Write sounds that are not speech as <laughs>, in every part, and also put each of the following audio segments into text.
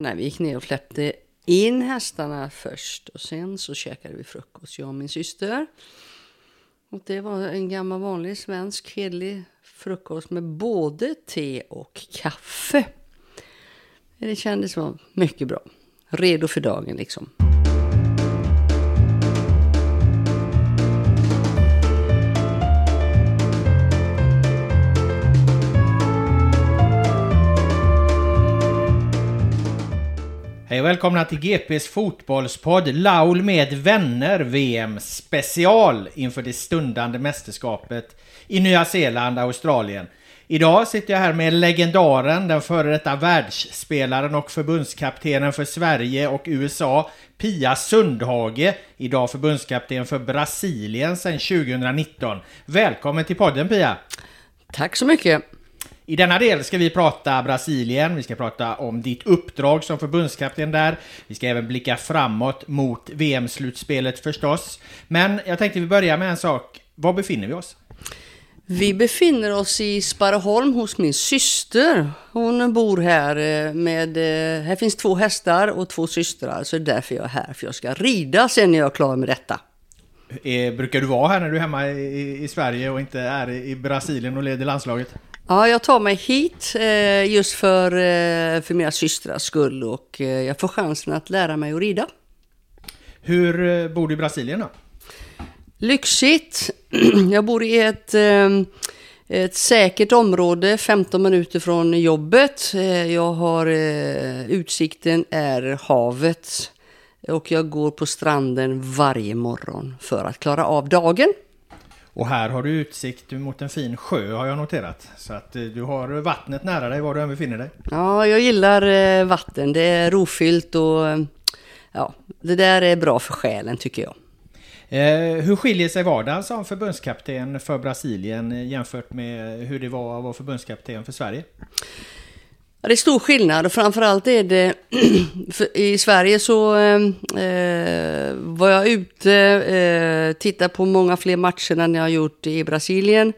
Nej, vi gick ner och släppte in hästarna först och sen så käkade vi frukost, jag och min syster. Och det var en gammal vanlig svensk hederlig frukost med både te och kaffe. Det kändes var mycket bra. Redo för dagen liksom. Hej och välkomna till GPs fotbollspodd Laul med vänner VM special inför det stundande mästerskapet i Nya Zeeland, Australien. Idag sitter jag här med legendaren, den före detta världsspelaren och förbundskaptenen för Sverige och USA, Pia Sundhage. Idag förbundskapten för Brasilien sedan 2019. Välkommen till podden Pia! Tack så mycket! I denna del ska vi prata Brasilien, vi ska prata om ditt uppdrag som förbundskapten där. Vi ska även blicka framåt mot VM-slutspelet förstås. Men jag tänkte vi börjar med en sak. Var befinner vi oss? Vi befinner oss i Sparreholm hos min syster. Hon bor här eh, med, eh, här finns två hästar och två systrar, så det är därför jag är här, för jag ska rida sen när jag är klar med detta. Eh, brukar du vara här när du är hemma i, i Sverige och inte är i Brasilien och leder landslaget? Ja, jag tar mig hit eh, just för, eh, för mina systrars skull och eh, jag får chansen att lära mig att rida. Hur bor du i Brasilien då? Lyxigt! <clears throat> Jag bor i ett, ett säkert område, 15 minuter från jobbet. Jag har, utsikten är havet och jag går på stranden varje morgon för att klara av dagen. Och här har du utsikt mot en fin sjö har jag noterat. Så att eh, du har vattnet nära dig var du än befinner dig. Ja, jag gillar eh, vatten. Det är rofyllt och ja, det där är bra för själen tycker jag. Eh, hur skiljer sig vardagen som förbundskapten för Brasilien jämfört med hur det var att vara förbundskapten för Sverige? Ja, det är stor skillnad och framförallt är det <clears throat> i Sverige så ehm, eh, var jag ute, eh, tittade på många fler matcher än jag har gjort i Brasilien.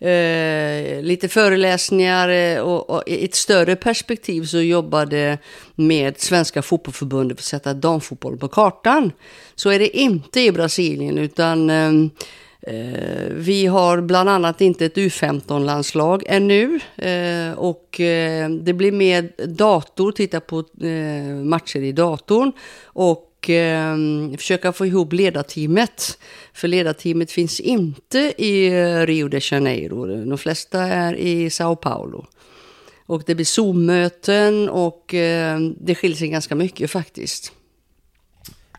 Eh, lite föreläsningar eh, och, och i ett större perspektiv så jobbade med Svenska fotbollförbundet för att sätta damfotboll på kartan. Så är det inte i Brasilien utan Eh, Eh, vi har bland annat inte ett U15-landslag ännu eh, och eh, det blir mer dator, titta på eh, matcher i datorn och eh, försöka få ihop ledarteamet. För ledarteamet finns inte i eh, Rio de Janeiro, de flesta är i Sao Paulo. Och det blir Zoom-möten och det skiljer sig ganska mycket faktiskt.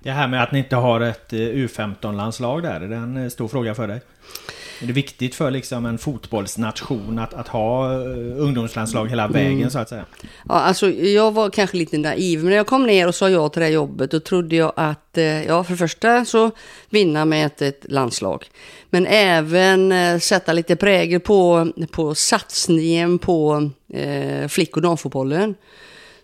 Det här med att ni inte har ett eh, U15-landslag där, är det en eh, stor fråga för dig? Är det viktigt för liksom en fotbollsnation att, att ha eh, ungdomslandslag hela vägen mm. så att säga? Ja, alltså jag var kanske lite naiv, men när jag kom ner och sa ja till det här jobbet, då trodde jag att, ja för det första så vinna med ett, ett landslag. Men även eh, sätta lite prägel på, på satsningen på eh, flick och damfotbollen.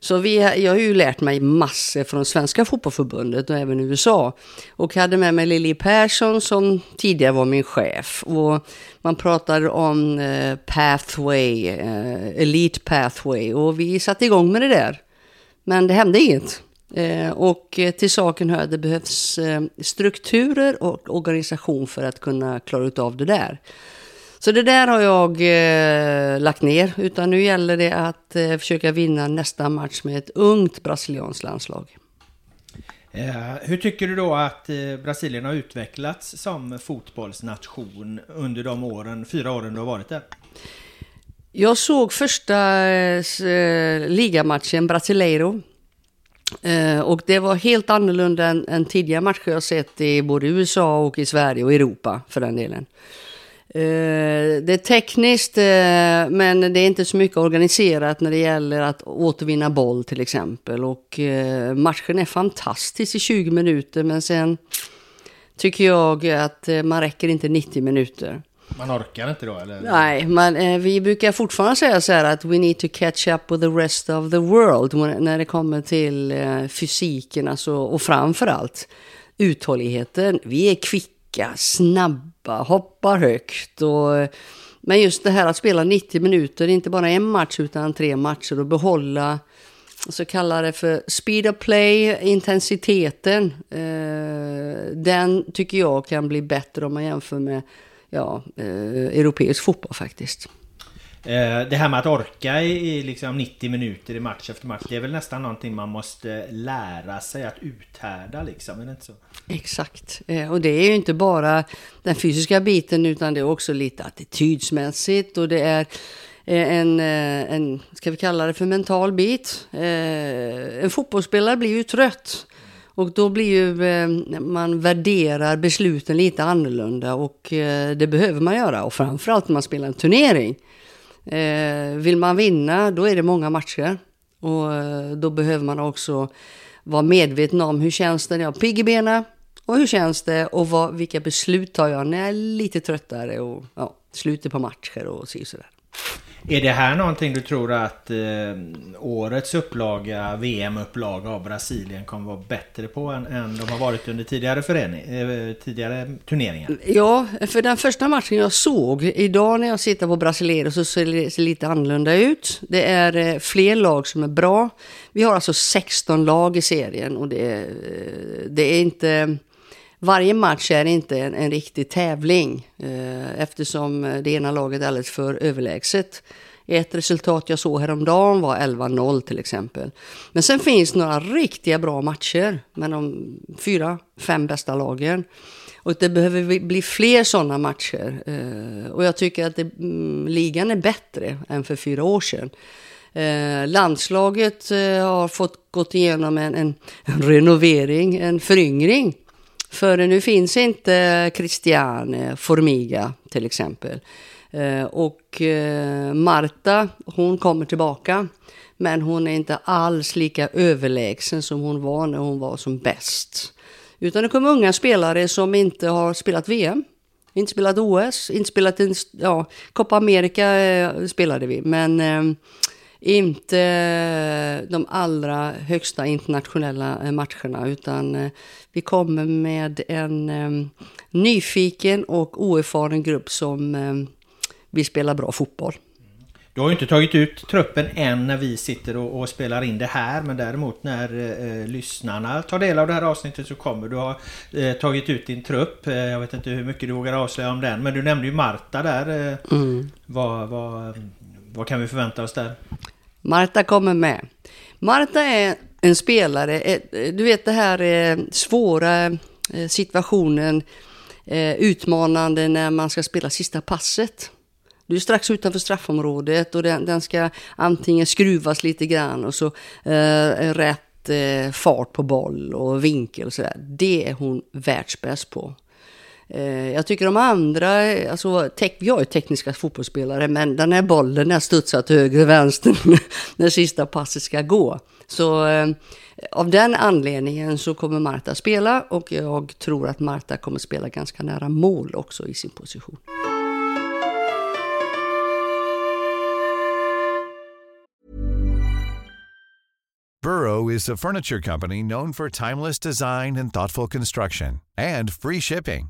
Så vi, jag har ju lärt mig massor från Svenska fotbollförbundet och även USA. Och hade med mig Lili Persson som tidigare var min chef. Och man pratade om eh, pathway, eh, elite pathway. Och vi satte igång med det där. Men det hände inget. Eh, och till saken hör att det behövs eh, strukturer och organisation för att kunna klara av det där. Så det där har jag eh, lagt ner, utan nu gäller det att eh, försöka vinna nästa match med ett ungt brasilianskt landslag. Eh, hur tycker du då att eh, Brasilien har utvecklats som fotbollsnation under de åren, fyra åren du har varit där? Jag såg första eh, ligamatchen, Brasileiro. Eh, och det var helt annorlunda än, än tidigare matcher jag sett i både USA och i Sverige och Europa för den delen. Eh, det är tekniskt, eh, men det är inte så mycket organiserat när det gäller att återvinna boll till exempel. Och eh, matchen är fantastisk i 20 minuter, men sen tycker jag att man räcker inte 90 minuter. Man orkar inte då eller? Nej, men vi brukar fortfarande säga så här att we need to catch up with the rest of the world när det kommer till fysiken alltså, och framförallt uthålligheten. Vi är kvicka, snabba hoppar högt. Och, men just det här att spela 90 minuter, inte bara en match utan tre matcher och behålla så kallar det för speed of play, intensiteten. Eh, den tycker jag kan bli bättre om man jämför med ja, eh, europeisk fotboll faktiskt. Eh, det här med att orka i liksom 90 minuter i match efter match, det är väl nästan någonting man måste lära sig att uthärda liksom, är det inte så? Exakt, eh, och det är ju inte bara den fysiska biten utan det är också lite attitydsmässigt och det är eh, en, en, ska vi kalla det för mental bit. En fotbollsspelare blir ju trött. Och då blir ju, man värderar besluten lite annorlunda och det behöver man göra. Och framförallt när man spelar en turnering. Eh, vill man vinna, då är det många matcher. Och eh, då behöver man också vara medveten om hur känns det när jag har pigg i benen och hur känns det och vad, vilka beslut tar jag när jag är lite tröttare och ja, slutet på matcher och så sådär. Är det här någonting du tror att eh, årets upplaga, VM-upplaga av Brasilien kommer vara bättre på än, än de har varit under tidigare, förening, eh, tidigare turneringar? Ja, för den första matchen jag såg, idag när jag sitter på Brasilien så ser det lite annorlunda ut. Det är eh, fler lag som är bra. Vi har alltså 16 lag i serien och det, eh, det är inte varje match är inte en, en riktig tävling eh, eftersom eh, det ena laget är alldeles för överlägset. Ett resultat jag såg häromdagen var 11-0 till exempel. Men sen finns några riktiga bra matcher med de fyra, fem bästa lagen. Och det behöver bli fler sådana matcher. Eh, och jag tycker att det, mm, ligan är bättre än för fyra år sedan. Eh, landslaget eh, har fått gått igenom en, en, en renovering, en föryngring. För nu finns inte Christiane Formiga till exempel. Eh, och eh, Marta, hon kommer tillbaka. Men hon är inte alls lika överlägsen som hon var när hon var som bäst. Utan det kommer unga spelare som inte har spelat VM, inte spelat OS, inte spelat en, ja, Copa America eh, spelade vi, men eh, inte de allra högsta internationella eh, matcherna utan eh, vi kommer med en nyfiken och oerfaren grupp som vill spela bra fotboll. Du har ju inte tagit ut truppen än när vi sitter och, och spelar in det här men däremot när eh, lyssnarna tar del av det här avsnittet så kommer du ha eh, tagit ut din trupp. Eh, jag vet inte hur mycket du vågar avslöja om den men du nämnde ju Marta där. Mm. Vad, vad, vad kan vi förvänta oss där? Marta kommer med. Marta är en spelare, eh, eh, du vet det här eh, svåra situationen, utmanande när man ska spela sista passet. Du är strax utanför straffområdet och den, den ska antingen skruvas lite grann och så eh, rätt eh, fart på boll och vinkel och sådär. Det är hon världsbäst på. Eh, jag tycker de andra, alltså tech, jag är tekniska fotbollsspelare, men den här bollen är studsat höger och vänster <laughs> när sista passet ska gå. Så eh, av den anledningen så kommer Marta spela och jag tror att Marta kommer spela ganska nära mål också i sin position. Burrow is a furniture company known for timeless design and thoughtful construction and free shipping,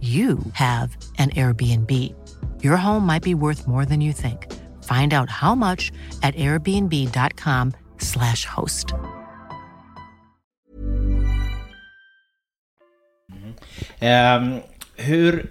you have an Airbnb. Your home might be worth more than you think. Find out how much at airbnb.com/slash host. Um, hur,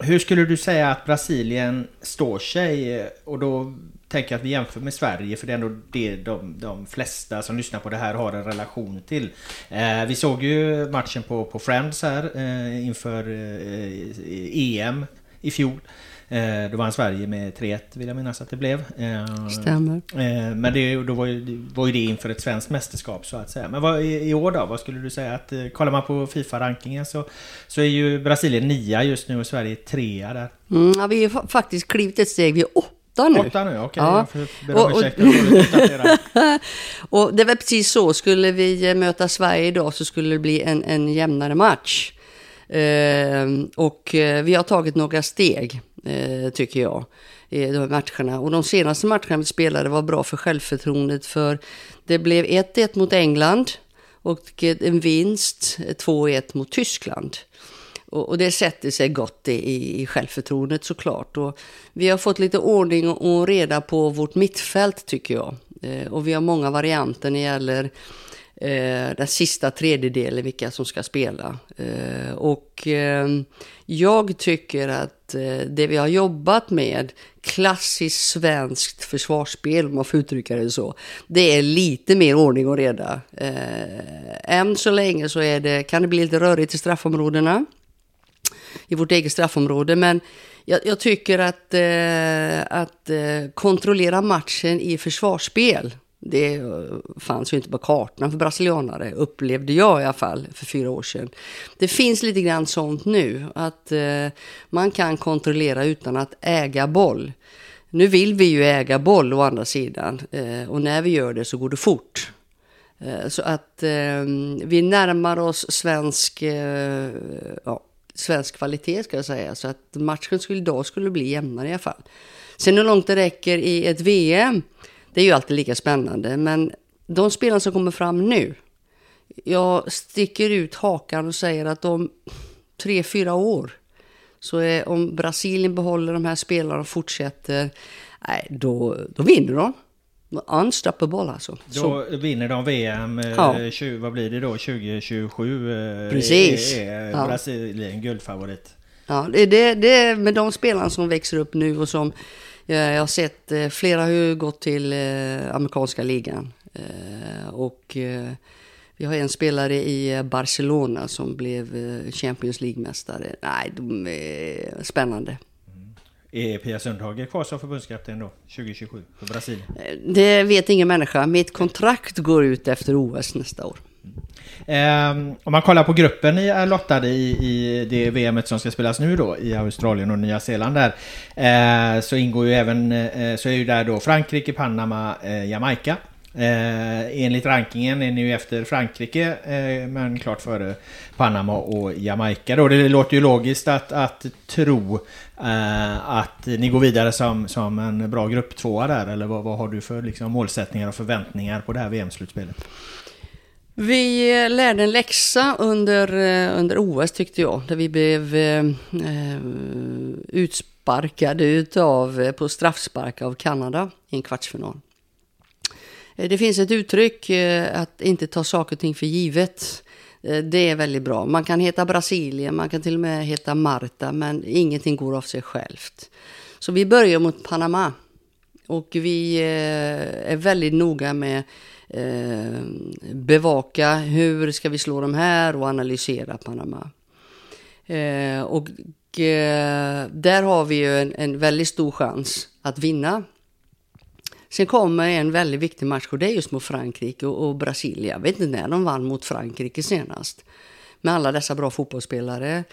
hur skulle du säga att Brasilien står sig? Och då tänker att vi jämför med Sverige för det är ändå det de, de flesta som lyssnar på det här har en relation till. Eh, vi såg ju matchen på, på Friends här eh, inför eh, EM i fjol. Eh, då vann Sverige med 3-1 vill jag minnas att det blev. Eh, Stämmer. Eh, men det, då var ju, var ju det inför ett svenskt mästerskap så att säga. Men vad, i, år då? Vad skulle du säga? att eh, Kollar man på Fifa-rankingen så, så är ju Brasilien nia just nu och Sverige trea där. Mm, ja, vi har faktiskt klivit ett steg. Vi är åtta nu. Åtta nu, okej. Okay. Ja. Och, och, <laughs> och det var precis så. Skulle vi möta Sverige idag så skulle det bli en, en jämnare match. Eh, och eh, vi har tagit några steg, eh, tycker jag, i de matcherna. Och de senaste matcherna vi spelade var bra för självförtroendet, för det blev 1-1 mot England och en vinst 2-1 mot Tyskland. Och, och, det sätter sig gott i, i självförtroendet såklart. Och vi har fått lite ordning och, och reda på vårt mittfält tycker jag. Eh, och vi har många varianter när det gäller eh, den sista tredjedelen, vilka som ska spela. Eh, och eh, jag tycker att eh, det vi har jobbat med, klassiskt svenskt försvarsspel, om man får uttrycka det så, det är lite mer ordning och reda. Eh, än så länge så är det, kan det bli lite rörigt i straffområdena, i vårt eget straffområde, men jag, jag tycker att, eh, att eh, kontrollera matchen i försvarsspel, det fanns ju inte på kartan för brasilianare, upplevde jag i alla fall för fyra år sedan. Det finns lite grann sånt nu, att eh, man kan kontrollera utan att äga boll. Nu vill vi ju äga boll å andra sidan eh, och när vi gör det så går det fort. Eh, så att eh, vi närmar oss svensk, eh, ja, svensk kvalitet ska jag säga. Så att matchen skulle, idag skulle bli jämnare i alla fall. Sen hur långt det räcker i ett VM, det är ju alltid lika spännande. Men de spelarna som kommer fram nu, jag sticker ut hakan och säger att om tre, fyra år, så är, om Brasilien behåller de här spelarna och fortsätter, nej, då, då vinner de. Unstoppable alltså. Då så. vinner de VM, eh, ja. 20, vad blir det då, 2027? Eh, Precis. Är, är ja. Brasilien guldfavorit. Ja, det är det, det med de spelarna som växer upp nu och som jag har sett eh, flera har gått till amerikanska ligan. Och vi har en spelare i Barcelona som blev Champions League-mästare. Nej, de är spännande. Är Pia Sundhage kvar som förbundskapten då, 2027, för Brasilien? Det vet ingen människa. Mitt kontrakt går ut efter OS nästa år. Um, om man kollar på gruppen ni är lottade i, i det VMet som ska spelas nu då i Australien och Nya Zeeland där. Uh, så ingår ju även, uh, så är ju där då Frankrike, Panama, uh, Jamaica. Eh, enligt rankingen är ni ju efter Frankrike, eh, men klart före Panama och Jamaica. Då. Det låter ju logiskt att, att tro eh, att ni går vidare som, som en bra grupptvåa där, eller vad, vad har du för liksom, målsättningar och förväntningar på det här VM-slutspelet? Vi lärde en läxa under, eh, under OS tyckte jag, där vi blev eh, eh utsparkade utav, eh, på straffspark av Kanada i en kvartsfinal. Eh, det finns ett uttryck eh, att inte ta saker och ting för givet. Eh, det är väldigt bra. Man kan heta Brasilien, man kan till och med heta Marta, men ingenting går av sig självt. Så vi börjar mot Panama. Och vi är väldigt noga med bevaka hur ska vi slå de här och analysera Panama. Och där har vi ju en, en väldigt stor chans att vinna. Sen kommer en väldigt viktig match och det är just mot Frankrike och, och Brasilien. Jag vet inte när de vann mot Frankrike senast. Med alla dessa bra fotbollsspelare.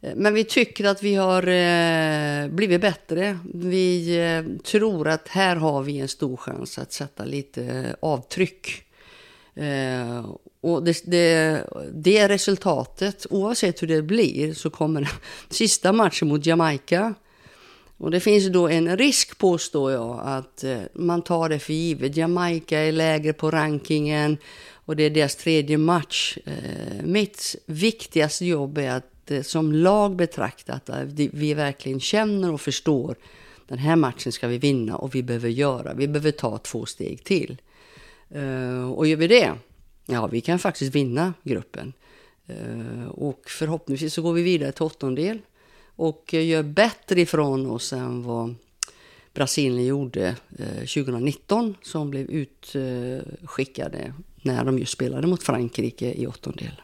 Eh, men vi tycker att vi har eh, blivit bättre. Vi eh, tror att här har vi en stor chans att sätta lite avtryck. Eh, och det, det, det resultatet, oavsett hur det blir, så kommer <laughs> sista matchen mot Jamaica. Och det finns då en risk, påstår jag, att eh, man tar det för givet. Jamaica är lägre på rankingen och det är deras tredje match. Eh, mitt viktigaste jobb är att eh, som lag betraktat, vi verkligen känner och förstår den här matchen ska vi vinna och vi behöver göra, vi behöver ta två steg till. Och gör vi det, ja vi kan faktiskt vinna gruppen. Och förhoppningsvis så går vi vidare till åttondel och gör bättre ifrån oss än vad Brasilien gjorde eh, 2019 som blev utskickade när de just spelade mot Frankrike i åttondel.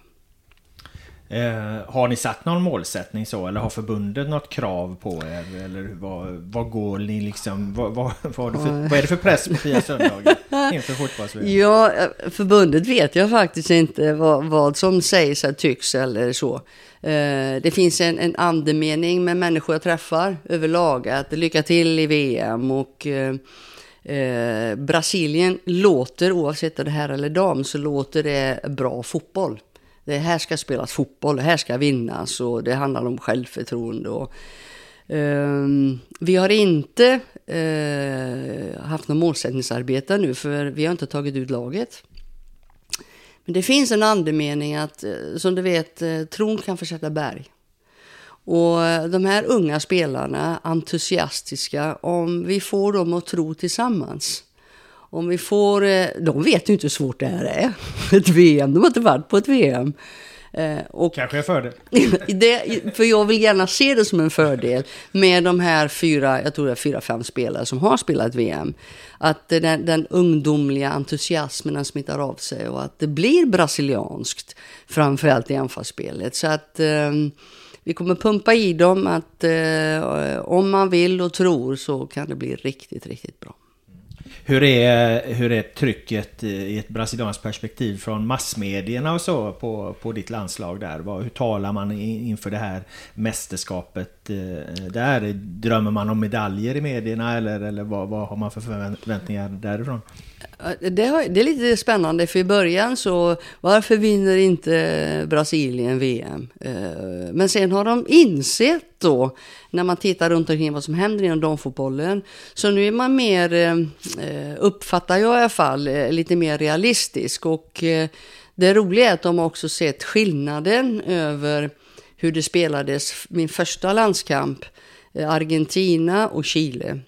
Eh, har ni satt någon målsättning så eller har förbundet något krav på er? Eller vad, vad går ni liksom, vad, vad, vad, för, vad är det för press på Pia Sundhage inför fotbolls Ja, förbundet vet jag faktiskt inte vad, vad som sägs eller tycks eller så. Eh, det finns en, en andemening med människor jag träffar överlag att lycka till i VM och eh, eh, Brasilien låter, oavsett om det här eller dam, så låter det bra fotboll det här ska spelas fotboll, det här ska vinnas och det handlar om självförtroende. Och, um, vi har inte uh, haft något målsättningsarbete nu för vi har inte tagit ut laget. Men det finns en andemening att, eh, som du vet, eh, tron kan försätta berg. Och de här unga spelarna, entusiastiska, om vi får dem att tro tillsammans om vi får, eh, de vet ju inte hur svårt det här är. <laughs> Ett VM, de har inte varit på ett VM. Eh, och Kanske en fördel. <laughs> det, för jag vill gärna se det som en fördel med de här fyra, jag tror det är fyra, fem spelare som har spelat VM. Att den, den ungdomliga entusiasmen den smittar av sig och att det blir brasilianskt, framförallt i anfallsspelet. Så att eh, vi kommer pumpa i dem att eh, om man vill och tror så kan det bli riktigt, riktigt bra. Hur är, hur är trycket i ett brasilianskt perspektiv från massmedierna och så på, på ditt landslag där? Hur talar man inför det här mästerskapet Eh, där? Drömmer man om medaljer i medierna eller, eller vad, vad har man för förväntningar därifrån? Det, det, är lite spännande, för i början så varför vinner inte Brasilien VM? Eh, men sen har de insett då, när man tittar runt omkring vad som händer inom damfotbollen, så nu är man mer, eh, uppfattar jag i alla fall, lite mer realistisk. Och det roliga är att de också sett skillnaden över hur det spelades min första landskamp, eh, Argentina och Chile,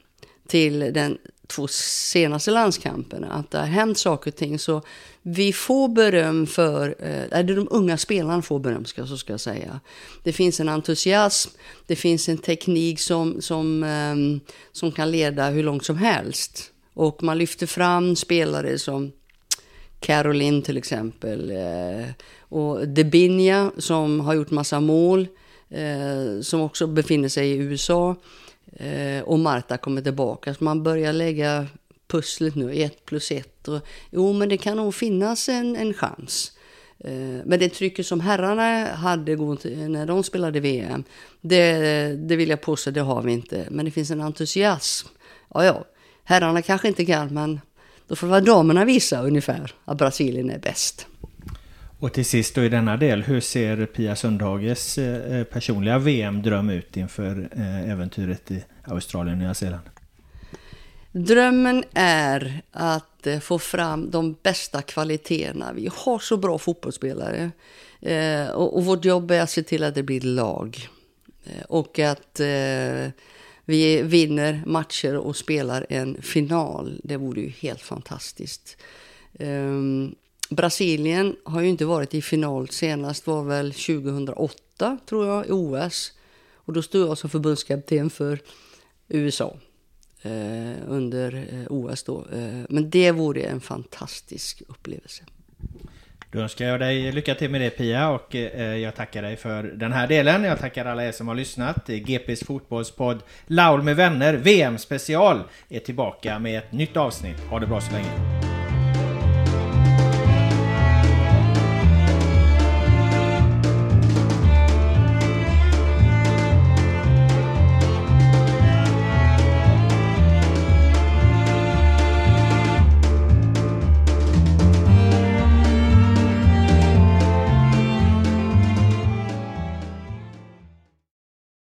till den två senaste landskamperna, att det har hänt saker och ting. Så vi får beröm för, eh, eller de unga spelarna får beröm ska, så ska jag säga. Det finns en entusiasm, det finns en teknik som, som, ehm, som kan leda hur långt som helst. Och man lyfter fram spelare som Caroline till exempel. Eh, och Debinja som har gjort massa mål. Eh, som också befinner sig i USA. Eh, och Marta kommer tillbaka. Så man börjar lägga pusslet nu, ett plus ett. Och, jo, men det kan nog finnas en, en chans. Men det trycket som herrarna hade när de spelade VM, det, det vill jag påstå, det har vi inte. Men det finns en entusiasm. Ja, ja, herrarna kanske inte kan, men då får väl damerna visa ungefär att Brasilien är bäst. Och till sist då i denna del, hur ser Pia Sundhages eh, personliga VM-dröm ut inför eh, äventyret i Australien och Nya Zeeland? Drömmen är att eh, få fram de bästa kvaliteterna. Vi har så bra fotbollsspelare. Och vårt jobb är att se till att det blir lag. Och att vi vinner matcher och spelar en final. Det vore ju helt fantastiskt. Um, Brasilien har ju inte varit i final senast var väl 2008 tror jag i OS. Och då stod jag som förbundskapten för USA eh, under eh, OS då. Eh, men det vore en fantastisk upplevelse. Då önskar jag dig lycka till med det Pia och eh, jag tackar dig för den här delen. Jag tackar alla er som har lyssnat. GPs fotbollspodd Laul med vänner VM special är tillbaka med ett nytt avsnitt. Ha det bra så länge.